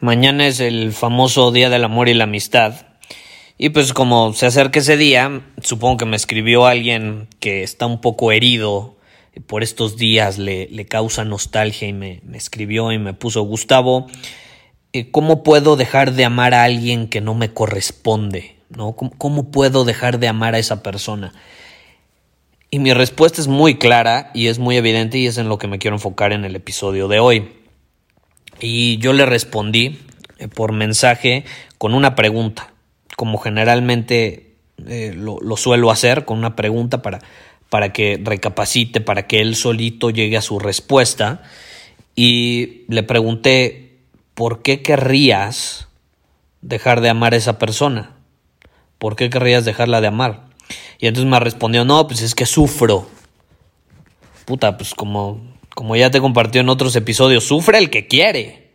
Mañana es el famoso Día del Amor y la Amistad. Y pues como se acerca ese día, supongo que me escribió alguien que está un poco herido por estos días, le, le causa nostalgia y me, me, escribió y me puso, Gustavo, eh, ¿cómo puedo dejar de amar a alguien que no me corresponde? ¿no? ¿Cómo, ¿Cómo puedo dejar de amar a esa persona? Y mi respuesta es muy clara y es muy evidente y es en lo que me quiero enfocar en el episodio de hoy. Y yo le respondí eh, por mensaje con una pregunta, como generalmente eh, lo, lo, suelo hacer, con una pregunta para, para que recapacite, para que él solito llegue a su respuesta. Y le pregunté, ¿por qué querrías dejar de amar a esa persona? ¿Por qué querrías dejarla de amar? Y entonces me respondió, no, pues es que sufro. Puta, pues como como ya te compartió en otros episodios, sufre el que quiere.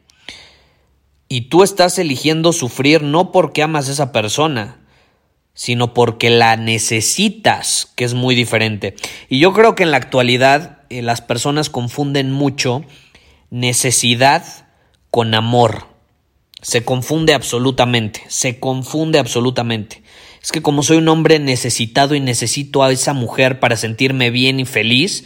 Y tú estás eligiendo sufrir no porque amas a esa persona, sino porque la necesitas, que es muy diferente. Y yo creo que en la actualidad eh, las personas confunden mucho necesidad con amor. Se confunde absolutamente, se confunde absolutamente. Es que como soy un hombre necesitado y necesito a esa mujer para sentirme bien y feliz,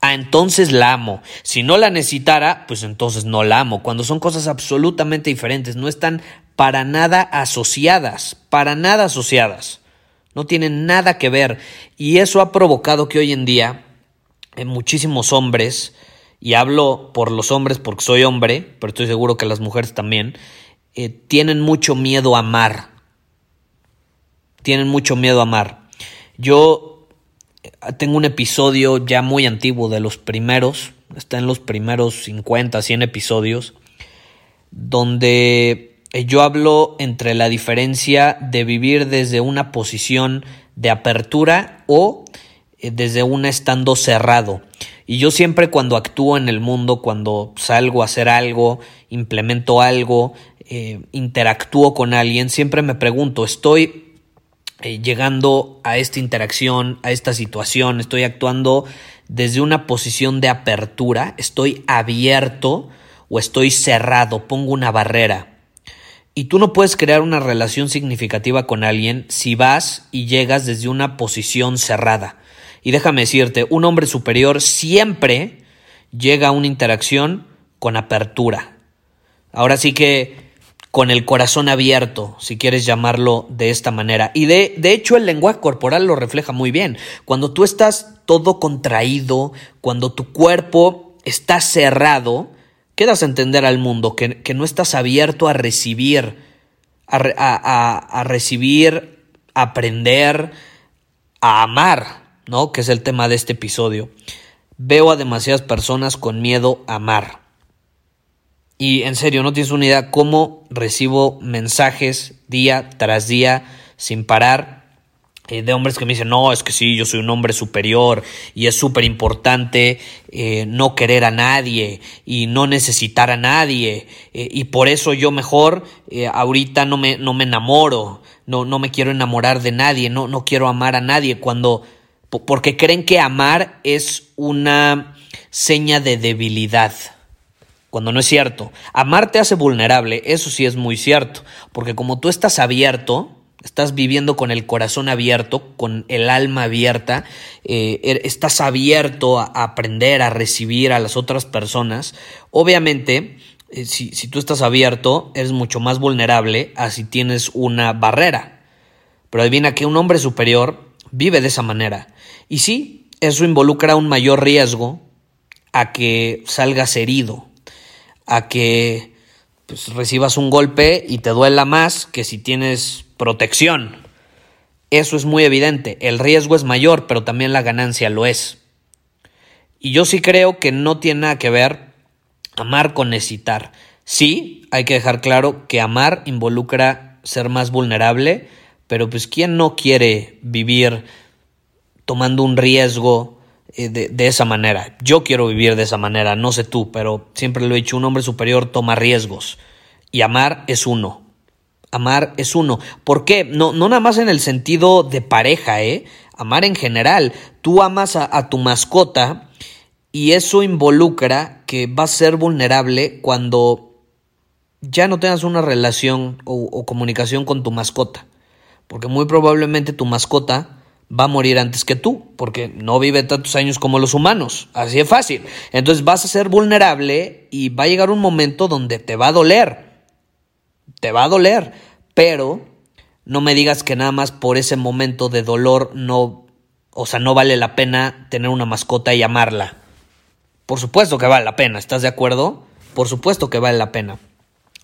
Ah, entonces la amo. Si no la necesitara, pues entonces no la amo. Cuando son cosas absolutamente diferentes, no están para nada asociadas, para nada asociadas. No tienen nada que ver. Y eso ha provocado que hoy en día eh, muchísimos hombres, y hablo por los hombres porque soy hombre, pero estoy seguro que las mujeres también, eh, tienen mucho miedo a amar. Tienen mucho miedo a amar. Yo tengo un episodio ya muy antiguo de los primeros, está en los primeros 50, 100 episodios, donde yo hablo entre la diferencia de vivir desde una posición de apertura o eh, desde una estando cerrado. Y yo siempre cuando actúo en el mundo, cuando salgo a hacer algo, implemento algo, eh, interactúo con alguien, siempre me pregunto, ¿estoy eh, llegando a esta interacción, a esta situación, estoy actuando desde una posición de apertura, estoy abierto o estoy cerrado, pongo una barrera. Y tú no puedes crear una relación significativa con alguien si vas y llegas desde una posición cerrada. Y déjame decirte, un hombre superior siempre llega a una interacción con apertura. Ahora sí que con el corazón abierto, si quieres llamarlo de esta manera. Y de, de, hecho el lenguaje corporal lo refleja muy bien. Cuando tú estás todo contraído, cuando tu cuerpo está cerrado, quedas a entender al mundo que, que no estás abierto a recibir, a, a, a, recibir, a aprender, a amar, ¿no? Que es el tema de este episodio. Veo a demasiadas personas con miedo a amar. Y en serio, no tienes una idea cómo recibo mensajes día tras día sin parar eh, de hombres que me dicen, no, es que sí, yo soy un hombre superior y es súper importante eh, no querer a nadie y no necesitar a nadie eh, y por eso yo mejor ahorita no me, no me enamoro, no, no me quiero enamorar de nadie, no, no quiero amar a nadie cuando, porque creen que amar es una seña de debilidad cuando no es cierto. Amar te hace vulnerable, eso sí es muy cierto, porque como tú estás abierto, estás viviendo con el corazón abierto, con el alma abierta, eh, er, estás abierto a aprender, a recibir a las otras personas, obviamente eh, si, si tú estás abierto, eres mucho más vulnerable a si tienes una barrera. Pero adivina que un hombre superior vive de esa manera. Y sí, eso involucra un mayor riesgo a que salgas herido, a que pues, recibas un golpe y te duela más que si tienes protección. Eso es muy evidente. El riesgo es mayor, pero también la ganancia lo es. Y yo sí creo que no tiene nada que ver amar con necesitar. Sí, hay que dejar claro que amar involucra ser más vulnerable, pero pues ¿quién no quiere vivir tomando un riesgo de, de, esa manera? Yo quiero vivir de esa manera, no sé tú, pero siempre lo he dicho, un hombre superior toma riesgos y amar es uno. Amar es uno. ¿Por qué? No, no nada más en el sentido de pareja, ¿eh? Amar en general. Tú amas a, tu mascota y eso involucra que vas a ser vulnerable cuando ya no tengas una relación o, comunicación con tu mascota. Porque muy probablemente tu mascota va a morir antes que tú, porque no vive tantos años como los humanos. Así es fácil. Entonces vas a ser vulnerable y va a llegar un momento donde te va a doler te va a doler, pero no me digas que nada más por ese momento de dolor no, o sea, no vale la pena tener una mascota y amarla. Por supuesto que vale la pena, ¿estás de acuerdo? Por supuesto que vale la pena.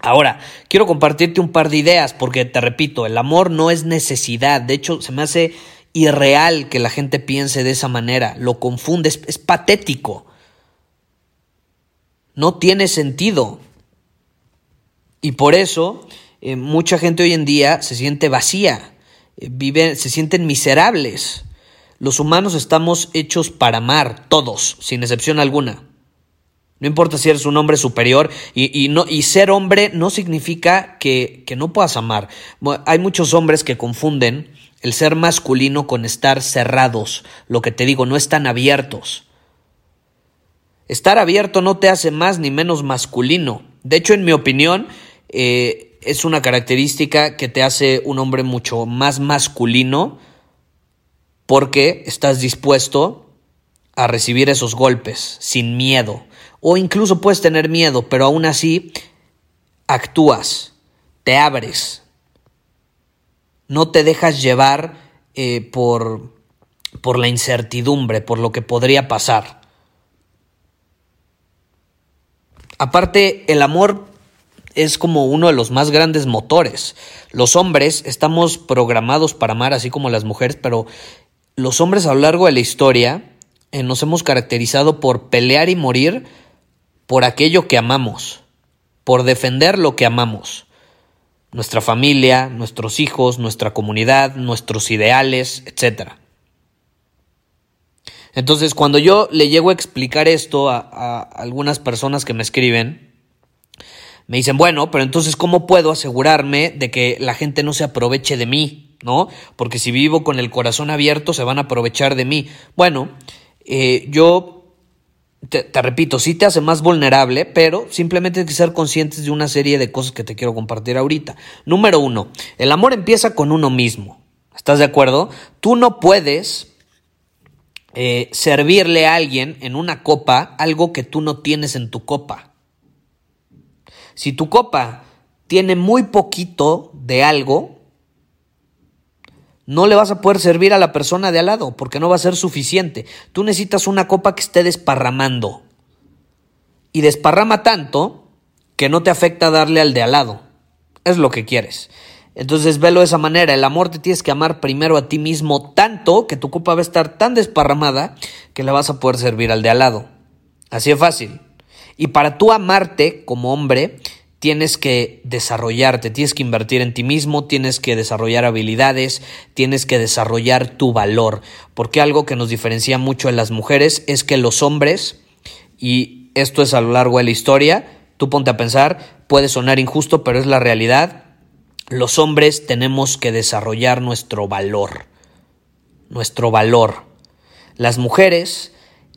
Ahora, quiero compartirte un par de ideas porque te repito, el amor no es necesidad, de hecho se me hace irreal que la gente piense de esa manera, lo confunde, es, patético. No tiene sentido. Y por eso eh, mucha gente hoy en día se siente vacía, eh, vive, se sienten miserables. Los humanos estamos hechos para amar, todos, sin excepción alguna. No importa si eres un hombre superior y, y no, y ser hombre no significa que, que no puedas amar. Hay muchos hombres que confunden el ser masculino con estar cerrados. Lo que te digo, no están abiertos. Estar abierto no te hace más ni menos masculino. De hecho, en mi opinión, eh, es una característica que te hace un hombre mucho más masculino porque estás dispuesto a recibir esos golpes sin miedo. O incluso puedes tener miedo, pero aún así actúas, te abres, no te dejas llevar eh, por, por la incertidumbre, por lo que podría pasar. Aparte, el amor es como uno de los más grandes motores. Los hombres estamos programados para amar así como las mujeres, pero los hombres a lo largo de la historia eh, nos hemos caracterizado por pelear y morir por aquello que amamos, por defender lo que amamos. Nuestra familia, nuestros hijos, nuestra comunidad, nuestros ideales, etc. Entonces, cuando yo le llego a explicar esto a, algunas personas que me escriben, me dicen, bueno, pero entonces, ¿cómo puedo asegurarme de que la gente no se aproveche de mí? ¿No? Porque si vivo con el corazón abierto, se van a aprovechar de mí. Bueno, eh, yo te, repito, sí te hace más vulnerable, pero simplemente hay que ser conscientes de una serie de cosas que te quiero compartir ahorita. Número uno, el amor empieza con uno mismo. ¿Estás de acuerdo? Tú no puedes eh, servirle a alguien en una copa algo que tú no tienes en tu copa. Si tu copa tiene muy poquito de algo, no le vas a poder servir a la persona de al lado porque no va a ser suficiente. Tú necesitas una copa que esté desparramando. Y desparrama tanto que no te afecta darle al de al lado. Es lo que quieres. Entonces velo de esa manera. El amor te tienes que amar primero a ti mismo tanto que tu copa va a estar tan desparramada que le vas a poder servir al de al lado. Así es fácil. Y para tú amarte como hombre, tienes que desarrollarte, tienes que invertir en ti mismo, tienes que desarrollar habilidades, tienes que desarrollar tu valor. Porque algo que nos diferencia mucho en las mujeres es que los hombres, y esto es a lo largo de la historia, tú ponte a pensar, puede sonar injusto, pero es la realidad, los hombres tenemos que desarrollar nuestro valor, nuestro valor. Las mujeres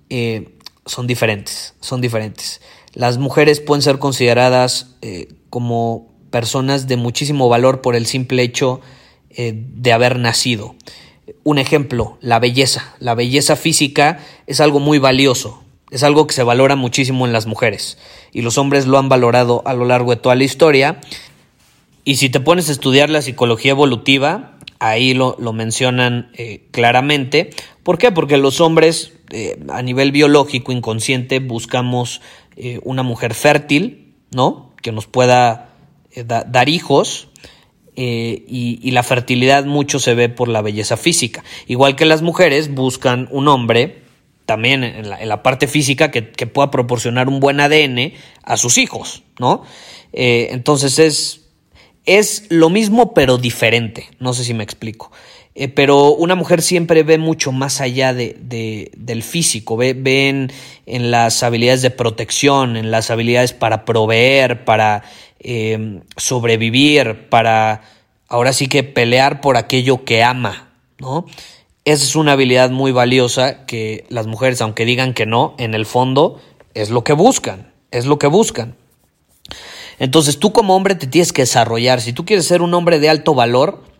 eh, son diferentes, son diferentes. Las mujeres pueden ser consideradas eh, como personas de muchísimo valor por el simple hecho eh, de haber nacido. Un ejemplo, la belleza. La belleza física es algo muy valioso. Es algo que se valora muchísimo en las mujeres y los hombres lo han valorado a lo largo de toda la historia. Y si te pones a estudiar la psicología evolutiva, ahí lo, mencionan eh, claramente. ¿Por qué? Porque los hombres a nivel biológico inconsciente buscamos eh, una mujer fértil, ¿no? Que nos pueda dar hijos. Y, y, la fertilidad mucho se ve por la belleza física. Igual que las mujeres buscan un hombre también en la, parte física que, pueda proporcionar un buen ADN a sus hijos, ¿no? Eh, entonces es, es lo mismo pero diferente, no sé si me explico. Eh, pero una mujer siempre ve mucho más allá de, del físico, ve, en, las habilidades de protección, en las habilidades para proveer, para em, sobrevivir, para ahora sí que pelear por aquello que ama, ¿no? Esa es una habilidad muy valiosa que las mujeres, aunque digan que no, en el fondo es lo que buscan, es lo que buscan. Entonces tú como hombre te tienes que desarrollar. Si tú quieres ser un hombre de alto valor,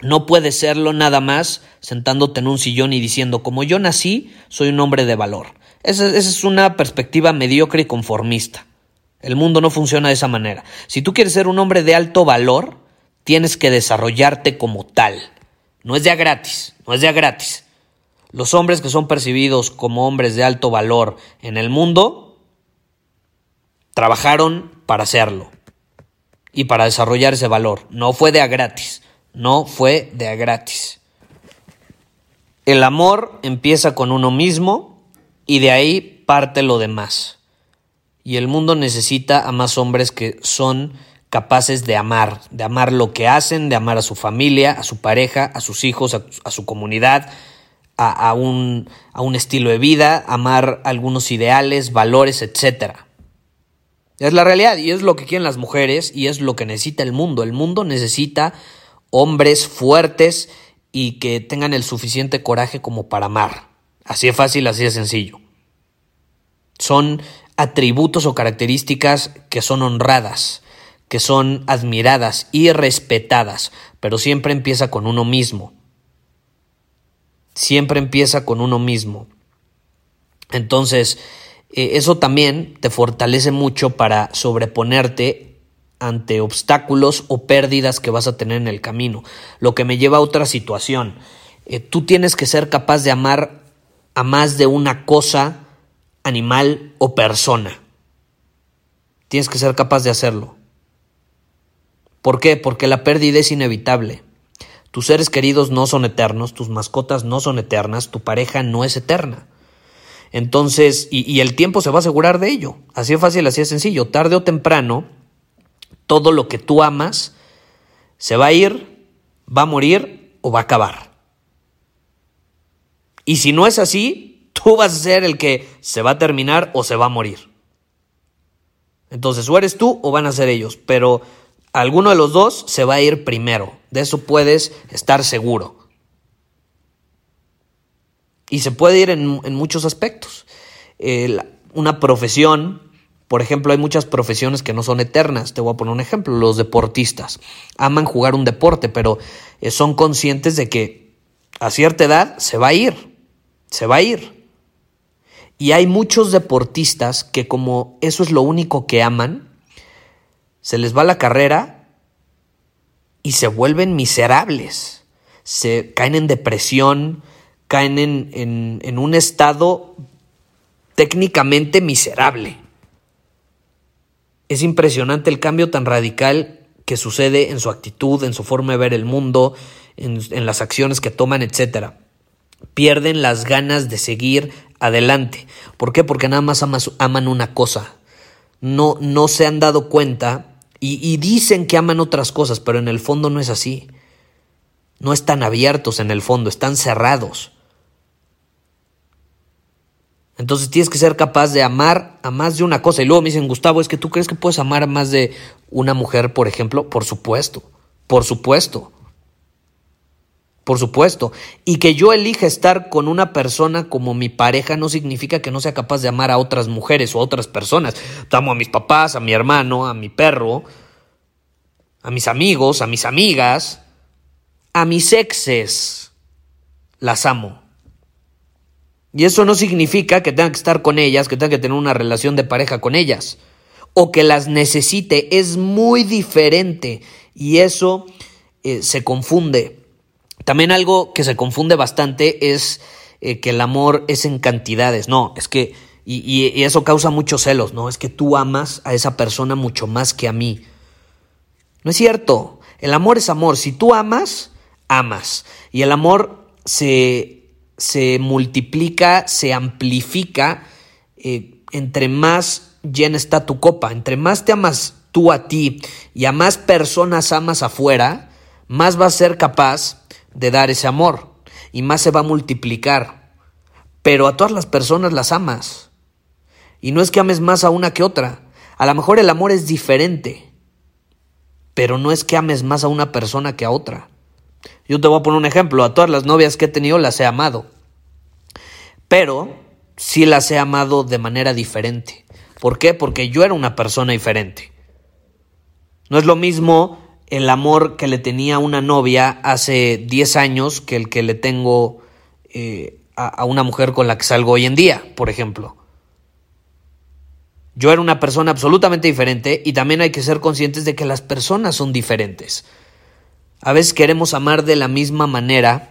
no puedes serlo nada más sentándote en un sillón y diciendo, como yo nací, soy un hombre de valor. Esa, es una perspectiva mediocre y conformista. El mundo no funciona de esa manera. Si tú quieres ser un hombre de alto valor, tienes que desarrollarte como tal. No es ya gratis, no es ya gratis. Los hombres que son percibidos como hombres de alto valor en el mundo trabajaron para hacerlo y para desarrollar ese valor. No fue de a gratis, no fue de a gratis. El amor empieza con uno mismo y de ahí parte lo demás. Y el mundo necesita a más hombres que son capaces de amar, de amar lo que hacen, de amar a su familia, a su pareja, a sus hijos, a, su comunidad, a, un, a, un, estilo de vida, amar algunos ideales, valores, etc. Es la realidad y es lo que quieren las mujeres y es lo que necesita el mundo. El mundo necesita hombres fuertes y que tengan el suficiente coraje como para amar. Así de fácil, así de sencillo. Son atributos o características que son honradas, que son admiradas y respetadas, pero siempre empieza con uno mismo. Siempre empieza con uno mismo. Entonces, eh, eso también te fortalece mucho para sobreponerte ante obstáculos o pérdidas que vas a tener en el camino. Lo que me lleva a otra situación. Eh, tú tienes que ser capaz de amar a más de una cosa, animal o persona. Tienes que ser capaz de hacerlo. ¿Por qué? Porque la pérdida es inevitable. Tus seres queridos no son eternos, tus mascotas no son eternas, tu pareja no es eterna. Entonces, y, el tiempo se va a asegurar de ello. Así de fácil, así de sencillo. Tarde o temprano, todo lo que tú amas se va a ir, va a morir o va a acabar. Y si no es así, tú vas a ser el que se va a terminar o se va a morir. Entonces, o eres tú o van a ser ellos, pero alguno de los dos se va a ir primero. De eso puedes estar seguro. Y se puede ir en, muchos aspectos. una profesión, por ejemplo, hay muchas profesiones que no son eternas. Te voy a poner un ejemplo. Los deportistas aman jugar un deporte, pero eh, son conscientes de que a cierta edad se va a ir. Se va a ir. Y hay muchos deportistas que como eso es lo único que aman, se les va la carrera y se vuelven miserables, se caen en depresión, caen en, en un estado técnicamente miserable. Es impresionante el cambio tan radical que sucede en su actitud, en su forma de ver el mundo, en, en, las acciones que toman, etc. Pierden las ganas de seguir adelante. ¿Por qué? Porque nada más aman una cosa. No, no se han dado cuenta y, dicen que aman otras cosas, pero en el fondo no es así. No están abiertos en el fondo, están cerrados. Entonces tienes que ser capaz de amar a más de una cosa. Y luego me dicen, Gustavo, ¿es que tú crees que puedes amar a más de una mujer, por ejemplo? Por supuesto, por supuesto. Por supuesto. Y que yo elija estar con una persona como mi pareja no significa que no sea capaz de amar a otras mujeres o a otras personas. Amo a mis papás, a mi hermano, a mi perro, a mis amigos, a mis amigas, a mis exes. Las amo. Y eso no significa que tenga que estar con ellas, que tenga que tener una relación de pareja con ellas, o que las necesite. Es muy diferente y eso eh, se confunde. También algo que se confunde bastante es eh, que el amor es en cantidades. No, es que, y, y eso causa muchos celos, ¿no? Es que tú amas a esa persona mucho más que a mí. No es cierto. El amor es amor. Si tú amas, amas. Y el amor se, se multiplica, se amplifica eh, entre más llena está tu copa. Entre más te amas tú a ti y a más personas amas afuera, más vas a ser capaz de dar ese amor y más se va a multiplicar. Pero a todas las personas las amas. Y no es que ames más a una que otra. A lo mejor el amor es diferente. Pero no es que ames más a una persona que a otra. Yo te voy a poner un ejemplo. A todas las novias que he tenido las he amado. Pero sí las he amado de manera diferente. ¿Por qué? Porque yo era una persona diferente. No es lo mismo el amor que le tenía una novia hace 10 años que el que le tengo eh, a una mujer con la que salgo hoy en día, por ejemplo. Yo era una persona absolutamente diferente y también hay que ser conscientes de que las personas son diferentes. A veces queremos amar de la misma manera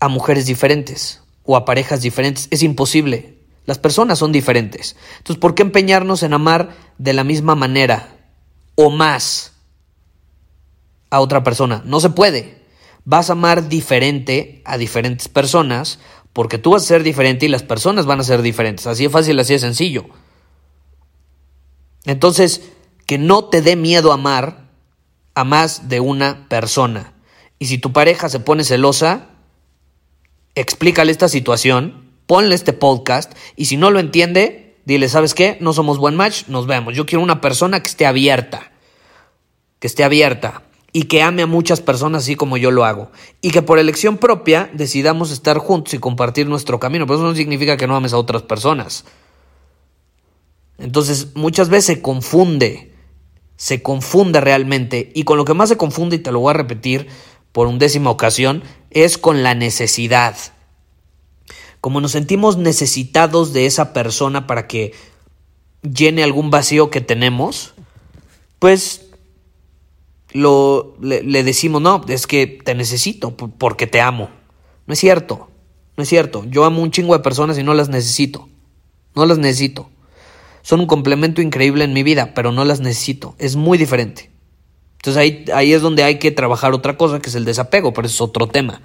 a mujeres diferentes o a parejas diferentes. Es imposible. Las personas son diferentes. Entonces, ¿por qué empeñarnos en amar de la misma manera o más a otra persona? No se puede. Vas a amar diferente a diferentes personas porque tú vas a ser diferente y las personas van a ser diferentes. Así es fácil, así es sencillo. Entonces, que no te dé miedo amar a más de una persona. Y si tu pareja se pone celosa, explícale esta situación, ponle este podcast y si no lo entiende, dile, ¿sabes qué? No somos buen match, nos vemos. Yo quiero una persona que esté abierta, que esté abierta y que ame a muchas personas así como yo lo hago. Y que por elección propia decidamos estar juntos y compartir nuestro camino. Pero eso no significa que no ames a otras personas. Entonces muchas veces se confunde se confunde realmente y con lo que más se confunde, y te lo voy a repetir por undécima ocasión, es con la necesidad. Como nos sentimos necesitados de esa persona para que llene algún vacío que tenemos, pues lo, le, le decimos, no, es que te necesito porque te amo. No es cierto, no es cierto. Yo amo un chingo de personas y no las necesito. No las necesito. Son un complemento increíble en mi vida, pero no las necesito. Es muy diferente. Entonces ahí, ahí es donde hay que trabajar otra cosa, que es el desapego, pero es otro tema.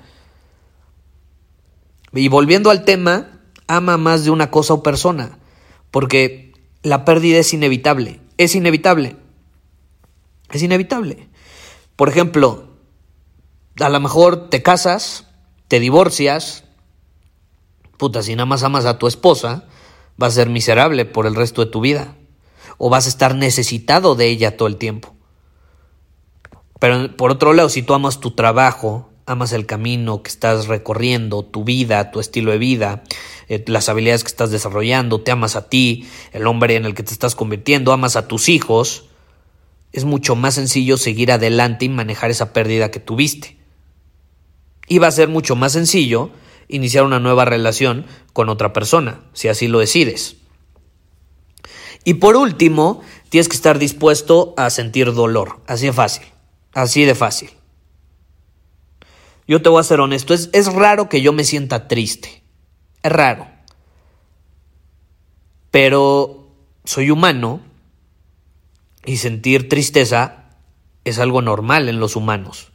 Y volviendo al tema, ama más de una cosa o persona, porque la pérdida es inevitable. Es inevitable. Es inevitable. Por ejemplo, a lo mejor te casas, te divorcias, puta, si nada más amas a tu esposa, vas a ser miserable por el resto de tu vida o vas a estar necesitado de ella todo el tiempo. Pero por otro lado, si tú amas tu trabajo, amas el camino que estás recorriendo, tu vida, tu estilo de vida, eh, las habilidades que estás desarrollando, te amas a ti, el hombre en el que te estás convirtiendo, amas a tus hijos, es mucho más sencillo seguir adelante y manejar esa pérdida que tuviste. Y va a ser mucho más sencillo iniciar una nueva relación con otra persona, si así lo decides. Y por último, tienes que estar dispuesto a sentir dolor. Así de fácil. Así de fácil. Yo te voy a ser honesto, es, es raro que yo me sienta triste. Es raro. Pero soy humano y sentir tristeza es algo normal en los humanos.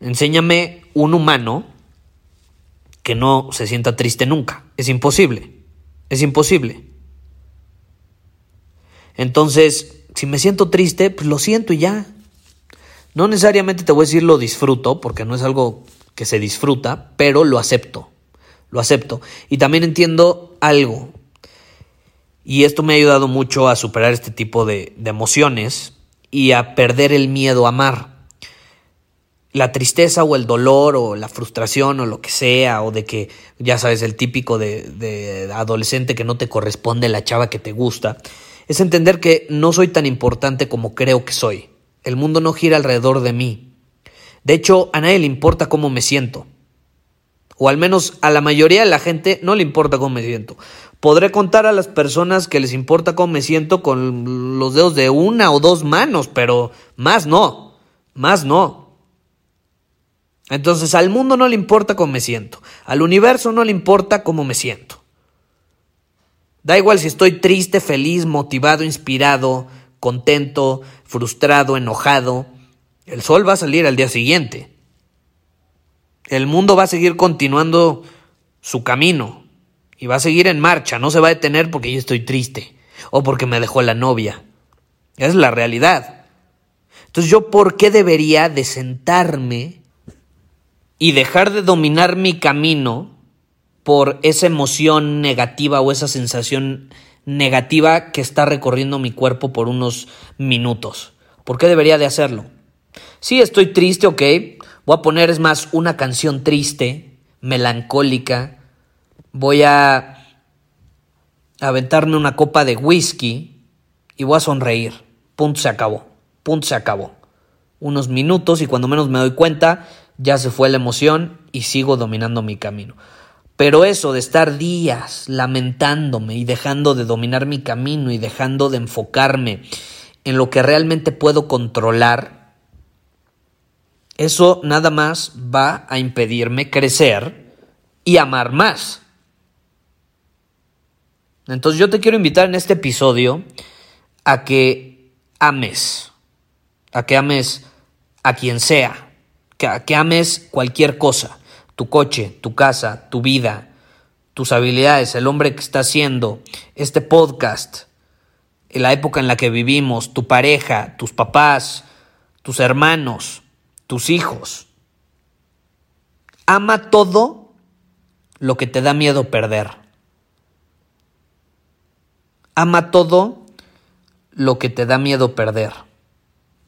Enséñame un humano que no se sienta triste nunca. Es imposible. Es imposible. Entonces, si me siento triste, pues lo siento y ya. No necesariamente te voy a decir lo disfruto, porque no es algo que se disfruta, pero lo acepto. Lo acepto. Y también entiendo algo. Y esto me ha ayudado mucho a superar este tipo de, de emociones y a perder el miedo a amar la tristeza o el dolor o la frustración o lo que sea, o de que, ya sabes, el típico de, adolescente que no te corresponde la chava que te gusta, es entender que no soy tan importante como creo que soy. El mundo no gira alrededor de mí. De hecho, a nadie le importa cómo me siento. O al menos a la mayoría de la gente no le importa cómo me siento. Podré contar a las personas que les importa cómo me siento con los dedos de una o dos manos, pero más no, más no. Entonces al mundo no le importa cómo me siento, al universo no le importa cómo me siento. Da igual si estoy triste, feliz, motivado, inspirado, contento, frustrado, enojado. El sol va a salir al día siguiente. El mundo va a seguir continuando su camino y va a seguir en marcha, no se va a detener porque yo estoy triste o porque me dejó la novia. Es la realidad. Entonces yo, ¿por qué debería de sentarme y dejar de dominar mi camino por esa emoción negativa o esa sensación negativa que está recorriendo mi cuerpo por unos minutos. ¿Por qué debería de hacerlo? Sí, estoy triste, ok. Voy a poner, es más, una canción triste, melancólica. Voy a aventarme una copa de whisky y voy a sonreír. Punto se acabó. Punto se acabó. Unos minutos y cuando menos me doy cuenta, ya se fue la emoción y sigo dominando mi camino. Pero eso de estar días lamentándome y dejando de dominar mi camino y dejando de enfocarme en lo que realmente puedo controlar, eso nada más va a impedirme crecer y amar más. Entonces yo te quiero invitar en este episodio a que ames, a que ames a quien sea, que, ames cualquier cosa, tu coche, tu casa, tu vida, tus habilidades, el hombre que está haciendo este podcast, la época en la que vivimos, tu pareja, tus papás, tus hermanos, tus hijos. Ama todo lo que te da miedo perder. Ama todo lo que te da miedo perder.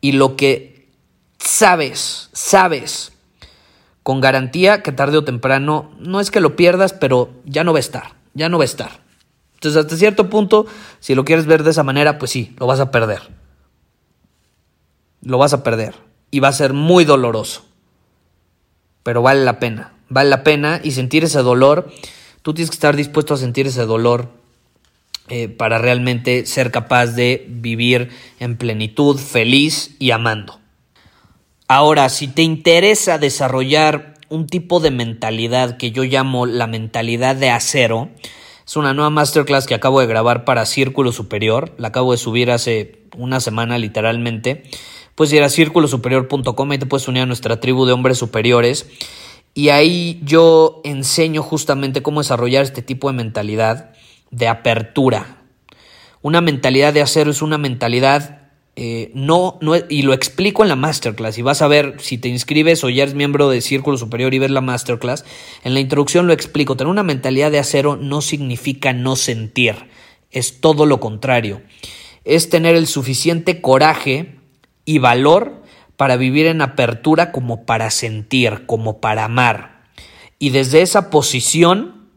Y lo que sabes, sabes con garantía que tarde o temprano, no es que lo pierdas, pero ya no va a estar, ya no va a estar. Entonces, hasta cierto punto, si lo quieres ver de esa manera, pues sí, lo vas a perder. Lo vas a perder. Y va a ser muy doloroso. Pero vale la pena. Vale la pena y sentir ese dolor. Tú tienes que estar dispuesto a sentir ese dolor eh, para realmente ser capaz de vivir en plenitud, feliz y amando. Ahora, si te interesa desarrollar un tipo de mentalidad que yo llamo la mentalidad de acero, es una nueva masterclass que acabo de grabar para Círculo Superior, la acabo de subir hace una semana literalmente. Puedes ir a círculosuperior.com y te puedes unir a nuestra tribu de hombres superiores. Y ahí yo enseño justamente cómo desarrollar este tipo de mentalidad de apertura. Una mentalidad de acero es una mentalidad eh, no, no, y lo explico en la masterclass y vas a ver si te inscribes o ya eres miembro de Círculo Superior y ves la masterclass, en la introducción lo explico, tener una mentalidad de acero no significa no sentir, es todo lo contrario, es tener el suficiente coraje y valor para vivir en apertura como para sentir, como para amar, y desde esa posición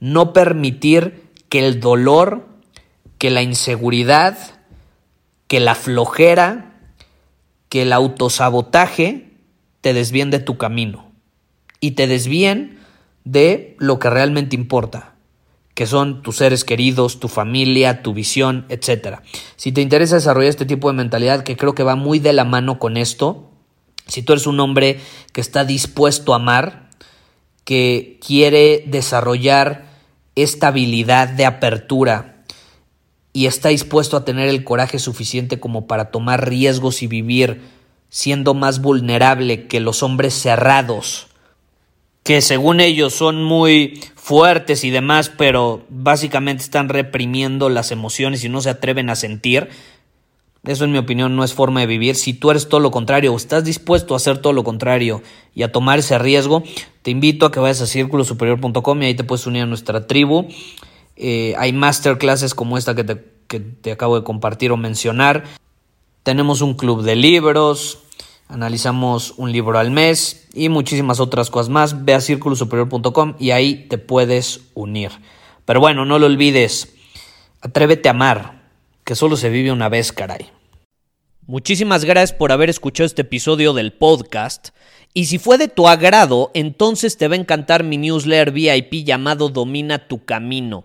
no permitir que el dolor, que la inseguridad, que la flojera, que el autosabotaje te desvíen de tu camino y te desvíen de lo que realmente importa, que son tus seres queridos, tu familia, tu visión, etc. Si te interesa desarrollar este tipo de mentalidad, que creo que va muy de la mano con esto, si tú eres un hombre que está dispuesto a amar, que quiere desarrollar esta habilidad de apertura, y está dispuesto a tener el coraje suficiente como para tomar riesgos y vivir siendo más vulnerable que los hombres cerrados, que según ellos son muy fuertes y demás, pero básicamente están reprimiendo las emociones y no se atreven a sentir. Eso en mi opinión no es forma de vivir. Si tú eres todo lo contrario o estás dispuesto a hacer todo lo contrario y a tomar ese riesgo, te invito a que vayas a círculosuperior.com y ahí te puedes unir a nuestra tribu. Eh, hay masterclasses como esta que te, que te acabo de compartir o mencionar. Tenemos un club de libros, analizamos un libro al mes y muchísimas otras cosas más. Ve a círculosuperior.com y ahí te puedes unir. Pero bueno, no lo olvides. Atrévete a amar, que solo se vive una vez, caray. Muchísimas gracias por haber escuchado este episodio del podcast. Y si fue de tu agrado, entonces te va a encantar mi newsletter VIP llamado Domina tu Camino.